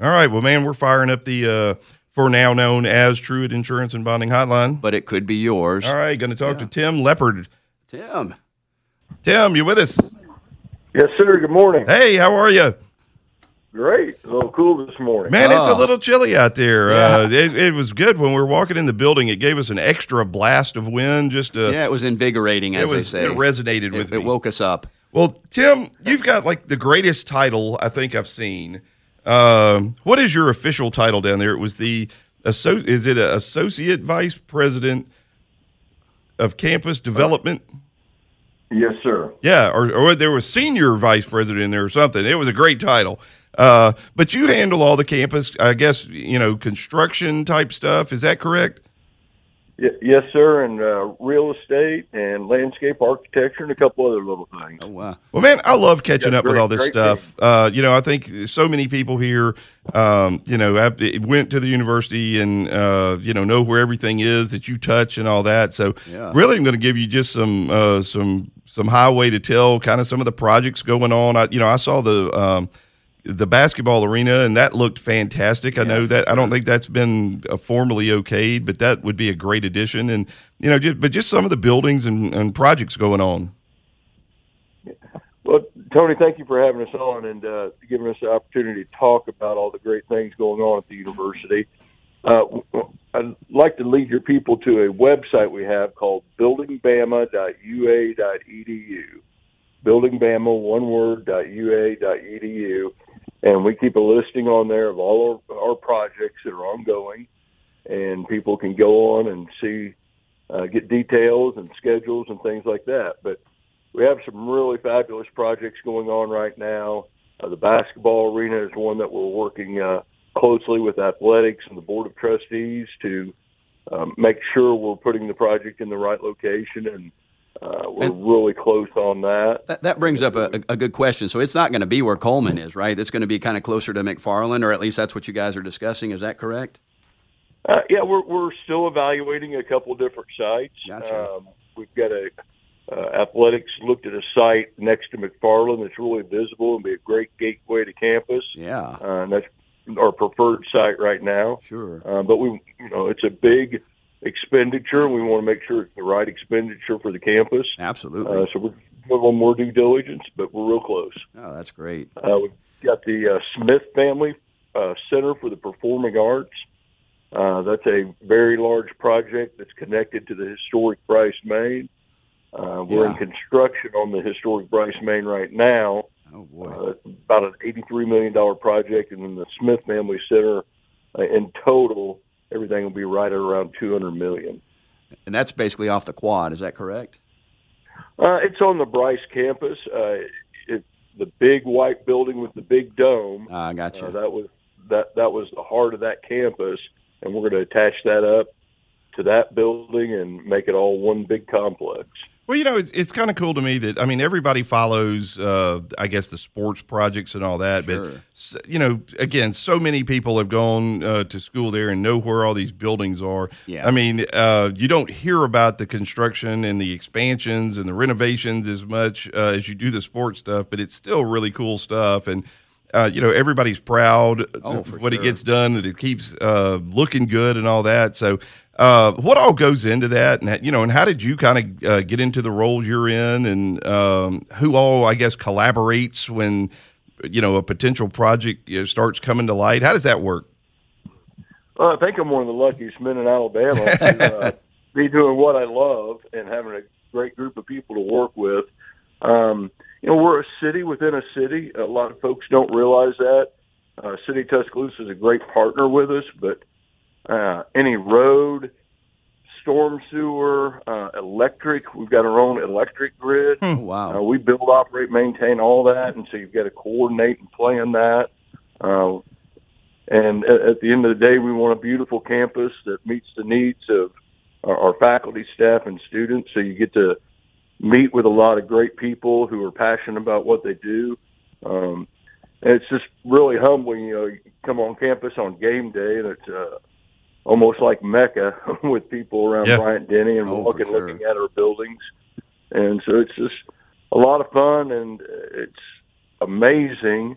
All right. Well, man, we're firing up the uh, for now known as Truitt Insurance and Bonding Hotline. But it could be yours. All right. Going to talk to Tim Leopard. Tim. Tim, you with us? Yes, sir. Good morning. Hey, how are you? Great. A little cool this morning. Man, it's a Oh. little chilly out there. Yeah. Uh, it, it was good when we were walking in the building. It gave us an extra blast of wind. Just to, Yeah, it was invigorating, as it was they say. it resonated It- with it me. woke us up. Well, Tim, you've got like the greatest title I think I've seen. Um, what is your official title down there? It was the is it a associate vice president of campus development? Yes, sir. Yeah, or, or there was senior vice president in there or something. It was a great title. Uh, but you handle all the campus, I guess, you know, construction type stuff. Is that correct? Y- yes, sir. And uh, real estate and landscape architecture and a couple other little things. Oh, wow. Well, man, I love catching Yeah, up with all this stuff. Uh, you know, I think so many people here, um, you know, have- went to the university and uh, you know know where everything is that you touch and all that. So, Yeah. really, I'm going to give you just some uh, some some highway to tell, kind of some of the projects going on. I, you know, I saw the. Um, the basketball arena, and that looked fantastic. I know that I don't think that's been uh, formally okayed, but that would be a great addition. And you know, just, but just some of the buildings and, and projects going on. Well, Tony, thank you for having us on and uh, giving us the opportunity to talk about all the great things going on at the university. Uh, I'd like to lead your people to a website we have called buildingbama.ua.edu. Buildingbama, one word, .ua.edu. And we keep a listing on there of all our, our projects that are ongoing. And people can go on and see, uh, get details and schedules and things like that. But we have some really fabulous projects going on right now. Uh, the basketball arena is one that we're working uh, closely with athletics and the board of trustees to um, make sure we're putting the project in the right location, and uh, we're And- really close on that. That, that brings up a, a good question. So it's not going to be where Coleman is, right? It's going to be kind of closer to McFarland, or at least that's what you guys are discussing. Is that correct? Uh, yeah, we're we're still evaluating a couple different sites. Gotcha. Um, we've got a uh, athletics looked at a site next to McFarland that's really visible and be a great gateway to campus. Yeah, uh, and that's our preferred site right now. sure. Uh, but we, you know, it's a big expenditure. We want to make sure it's the right expenditure for the campus. Absolutely. Uh, so we're doing a little more due diligence, but we're real close. oh, that's great. Uh, we've got the uh, Smith Family uh, Center for the Performing Arts. Uh, that's a very large project that's connected to the historic Bryce Main. Uh, we're in construction on the historic Bryce Main right now. Oh boy. Uh, about an $83 million project, and then the Smith Family Center uh, in total, everything will be right at around 200 million. And that's basically off the quad. Is that correct? Uh, it's on the Bryce campus. Uh, it, the big white building with the big dome. Ah, I got you. Uh, that was that that was the heart of that campus, and we're going to attach that up to that building and make it all one big complex. Well, you know, it's it's kind of cool to me that I mean everybody follows, uh, I guess, the sports projects and all that. Sure. But you know, again, so many people have gone uh, to school there and know where all these buildings are. Yeah. I mean, uh, you don't hear about the construction and the expansions and the renovations as much uh, as you do the sports stuff, but it's still really cool stuff and. Uh, you know, everybody's proud Oh, what it gets done, that it keeps uh, looking good and all that. So, uh, what all goes into that, and you know, and how did you kind of uh, get into the role you're in, and um, who all, I guess, collaborates when you know a potential project you know, starts coming to light? How does that work? Well, I think I'm one of the luckiest men in Alabama to uh, be doing what I love and having a great group of people to work with. Um, you know, we're a city within a city. A lot of folks don't realize that. Uh, city Tuscaloosa is a great partner with us, but uh, any road, storm sewer, uh, electric, we've got our own electric grid. Oh, wow. Uh, we build, operate, maintain all that, and so you've got to coordinate and plan that. Uh, and at, at the end of the day, we want a beautiful campus that meets the needs of our, our faculty, staff, and students. So you get to meet with a lot of great people who are passionate about what they do. Um, and it's just really humbling. You know, you come on campus on game day, and it's uh, almost like Mecca with people around Yeah. Bryant Denny and Oh, walking, sure. looking at our buildings. And so it's just a lot of fun, and it's amazing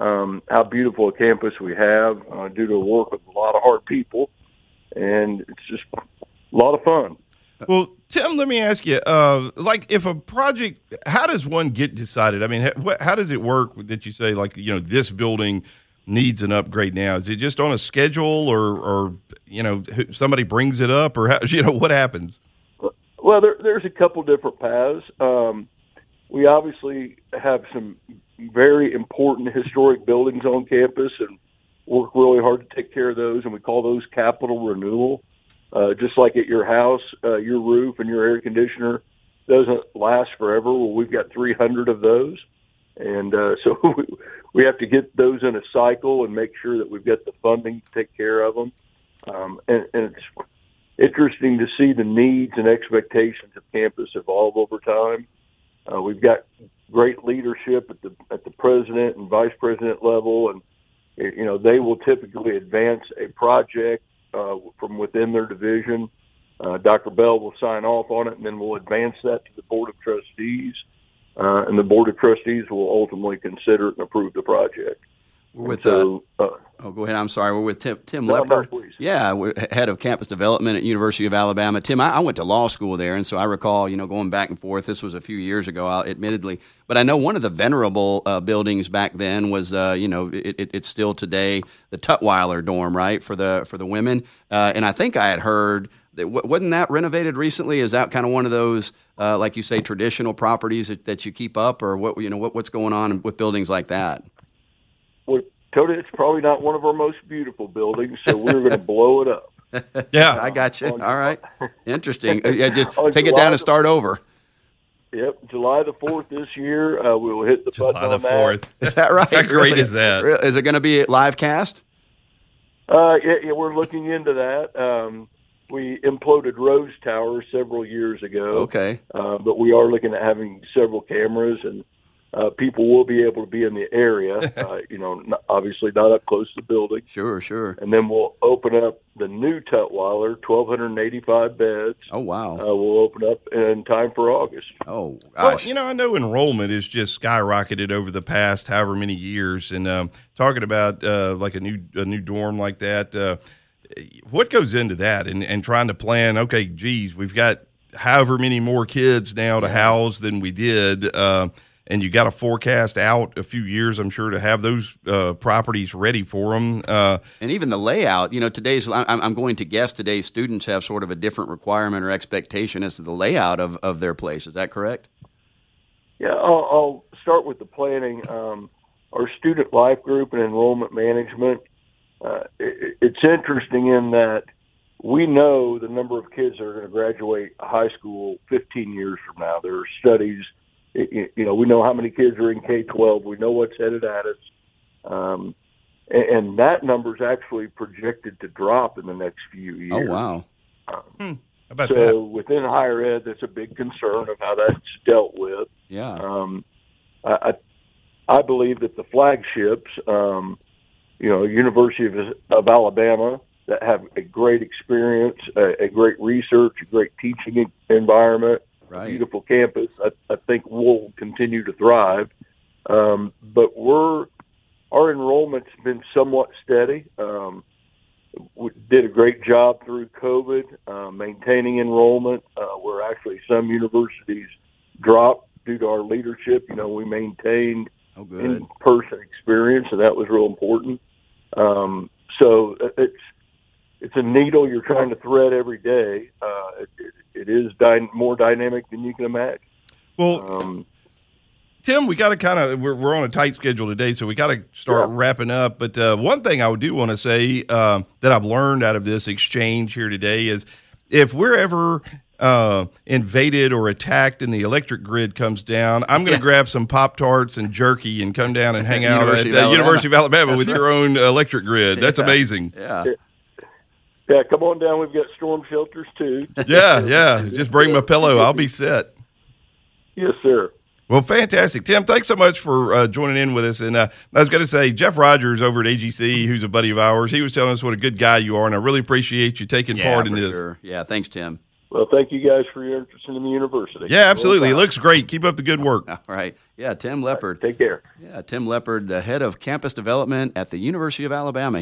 um, how beautiful a campus we have uh, due to the work of a lot of hard people, and it's just a lot of fun. Well, Tim, let me ask you, uh, like, if a project, how does one get decided? I mean, how, how does it work that you say, like, you know, this building needs an upgrade now? Is it just on a schedule, or, or you know, somebody brings it up, or how, you know, what happens? Well, there, there's a couple different paths. Um, we obviously have some very important historic buildings on campus, and work really hard to take care of those, and we call those capital renewal. Uh, just like at your house, uh, your roof and your air conditioner doesn't last forever. Well, we've got 300 of those, and uh, so we, have to get those in a cycle and make sure that we've got the funding to take care of them. Um, and, and it's interesting to see the needs and expectations of campus evolve over time. Uh, we've got great leadership at the at the president and vice president level, and you know they will typically advance a project uh, from within their division. Uh, Dr. Bell will sign off on it, and then we'll advance that to the board of trustees, uh, and the board of trustees will ultimately consider it and approve the project. We're with so, uh, uh, oh, go ahead. I'm sorry. We're with Tim, Tim no, Leopard. No, yeah, we're head of campus development at University of Alabama. Tim, I, I, went to law school there, and so I recall, you know, going back and forth. This was a few years ago, admittedly, but I know one of the venerable uh, buildings back then was, uh, you know, it, it, it's still today the Tutwiler dorm, right, for the for the women. Uh, and I think I had heard wasn't that renovated recently? Is that kind of one of those, uh, like you say, traditional properties that, that you keep up, or what you know, what, what's going on with buildings like that? well, Tony, it's probably not one of our most beautiful buildings, so we're going to blow it up. yeah, I got you. All right, interesting. yeah, just take it down and start over. Yep, July the fourth this year, uh, we will hit the July button the fourth. Is that right? How great is that? Is it going to be live cast? Uh, yeah, yeah, we're looking into that. Um, we imploded Rose Tower several years ago. Okay, uh, but we are looking at having several cameras and uh, people will be able to be in the area. Uh, you know, not, obviously not up close to the building. Sure, sure. And then we'll open up the new Tutwiler, 1,285 beds. Oh, wow. Uh, we'll open up in time for August. Oh, gosh. Well, you know, I know enrollment is just skyrocketed over the past however many years. And um, talking about uh, like a new a new dorm like that, uh, what goes into that and, and trying to plan, okay, geez, we've got however many more kids now to house than we did. Uh, and you got to forecast out a few years, I'm sure, to have those uh, properties ready for them. Uh, and even the layout, you know, today's, I'm, I'm, going to guess today's students have sort of a different requirement or expectation as to the layout of, of their place. Is that correct? Yeah, I'll, I'll start with the planning. Um, our student life group and enrollment management, uh, it, it's interesting in that we know the number of kids that are going to graduate high school 15 years from now. There are studies – you know, we know how many kids are in K twelve. We know what's headed at us, um, and, and that number is actually projected to drop in the next few oh, years. Oh wow! Um, hmm. about so that? within higher ed, that's a big concern of how that's dealt with. Yeah. Um, I, I believe that the flagships, um, you know, University of, of Alabama, that have a great experience, a, a great research, a great teaching environment, right. beautiful campus, I, I think will continue to thrive. Um, but we're our enrollment's been somewhat steady. Um, we did a great job through COVID uh, maintaining enrollment. Uh, where actually some universities dropped due to our leadership. You know, we maintained oh, in-person experience, and that was real important. Um, so it's it's a needle you're trying to thread every day. Uh, it, it, it is dy- more dynamic than you can imagine. Well, um, Tim, we got to kind of we're, we're on a tight schedule today, so we got to start yeah. wrapping up. But uh, one thing I do want to say uh, that I've learned out of this exchange here today is if we're ever uh, invaded or attacked and the electric grid comes down, I'm going to yeah. grab some Pop Tarts and jerky and come down and hang out at the University of Alabama with your own electric grid. That's yeah. amazing. Yeah. Yeah, come on down. We've got storm shelters too. yeah, yeah. Just bring my pillow. I'll be set. Yes, sir. Well, fantastic, Tim. Thanks so much for uh, joining in with us. And uh, I was going to say, Jeff Rogers over at AGC, who's a buddy of ours, he was telling us what a good guy you are, and I really appreciate you taking yeah, part in this. Sure. Yeah, thanks, Tim. Well, thank you guys for your interest in the university. Yeah, absolutely. It looks great. Keep up the good work. All right. Yeah, Tim Leopard. Take care. Yeah, Tim Leopard, the head of campus development at the University of Alabama.